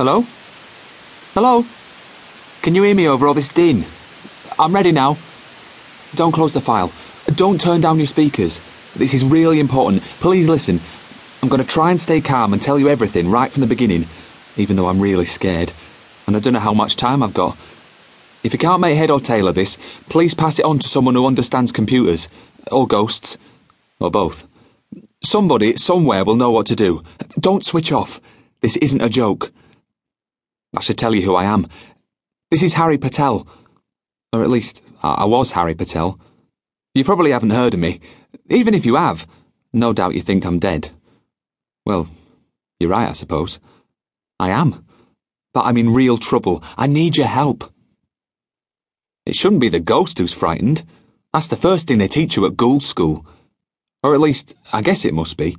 Hello? Hello? Can you hear me over all this din? I'm ready now. Don't close the file. Don't turn down your speakers. This is really important. Please listen. I'm going to try and stay calm and tell you everything right from the beginning, even though I'm really scared. And I don't know how much time I've got. If you can't make head or tail of this, please pass it on to someone who understands computers, or ghosts, or both. Somebody, somewhere, will know what to do. Don't switch off. This isn't a joke. I should tell you who I am. This is Hari Patel. Or at least, I was Hari Patel. You probably haven't heard of me. Even if you have, no doubt you think I'm dead. Well, you're right, I suppose. I am. But I'm in real trouble. I need your help. It shouldn't be the ghost who's frightened. That's the first thing they teach you at Ghoul School. Or at least, I guess it must be.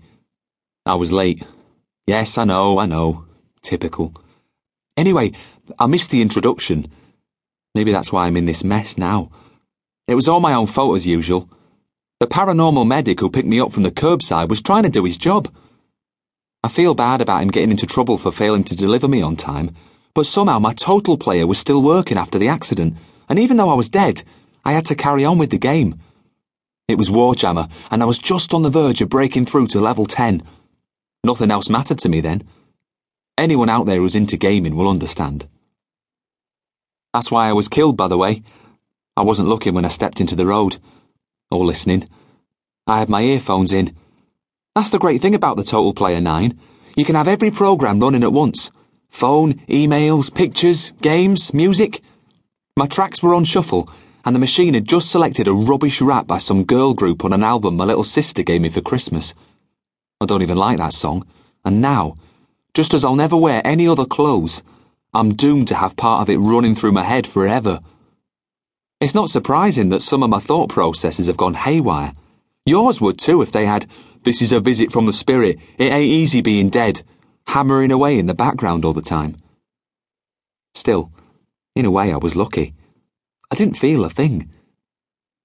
I was late. Yes, I know, I know. Typical. Anyway, I missed the introduction. Maybe that's why I'm in this mess now. It was all my own fault as usual. The paranormal medic who picked me up from the curbside was trying to do his job. I feel bad about him getting into trouble for failing to deliver me on time, but somehow my total player was still working after the accident, and even though I was dead, I had to carry on with the game. It was Warjammer, and I was just on the verge of breaking through to level 10. Nothing else mattered to me then. Anyone out there who's into gaming will understand. That's why I was killed, by the way. I wasn't looking when I stepped into the road, or listening. I had my earphones in. That's the great thing about the Total Player 9. You can have every program running at once phone, emails, pictures, games, music. My tracks were on shuffle, and the machine had just selected a rubbish rap by some girl group on an album my little sister gave me for Christmas. I don't even like that song, and now, just as I'll never wear any other clothes, I'm doomed to have part of it running through my head forever. It's not surprising that some of my thought processes have gone haywire. Yours would too if they had, this is a visit from the spirit, it ain't easy being dead, hammering away in the background all the time. Still, in a way, I was lucky. I didn't feel a thing.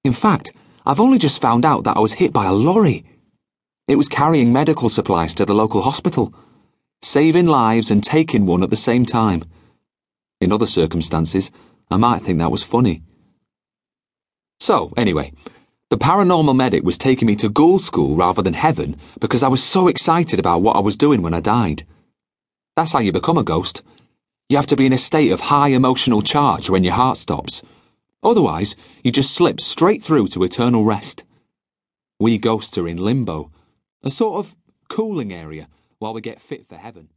In fact, I've only just found out that I was hit by a lorry. It was carrying medical supplies to the local hospital, saving lives and taking one at the same time. In other circumstances, I might think that was funny. So, anyway, the paranormal medic was taking me to Ghoul School rather than heaven because I was so excited about what I was doing when I died. That's how you become a ghost. You have to be in a state of high emotional charge when your heart stops. Otherwise, you just slip straight through to eternal rest. We ghosts are in limbo, a sort of cooling area while we get fit for heaven.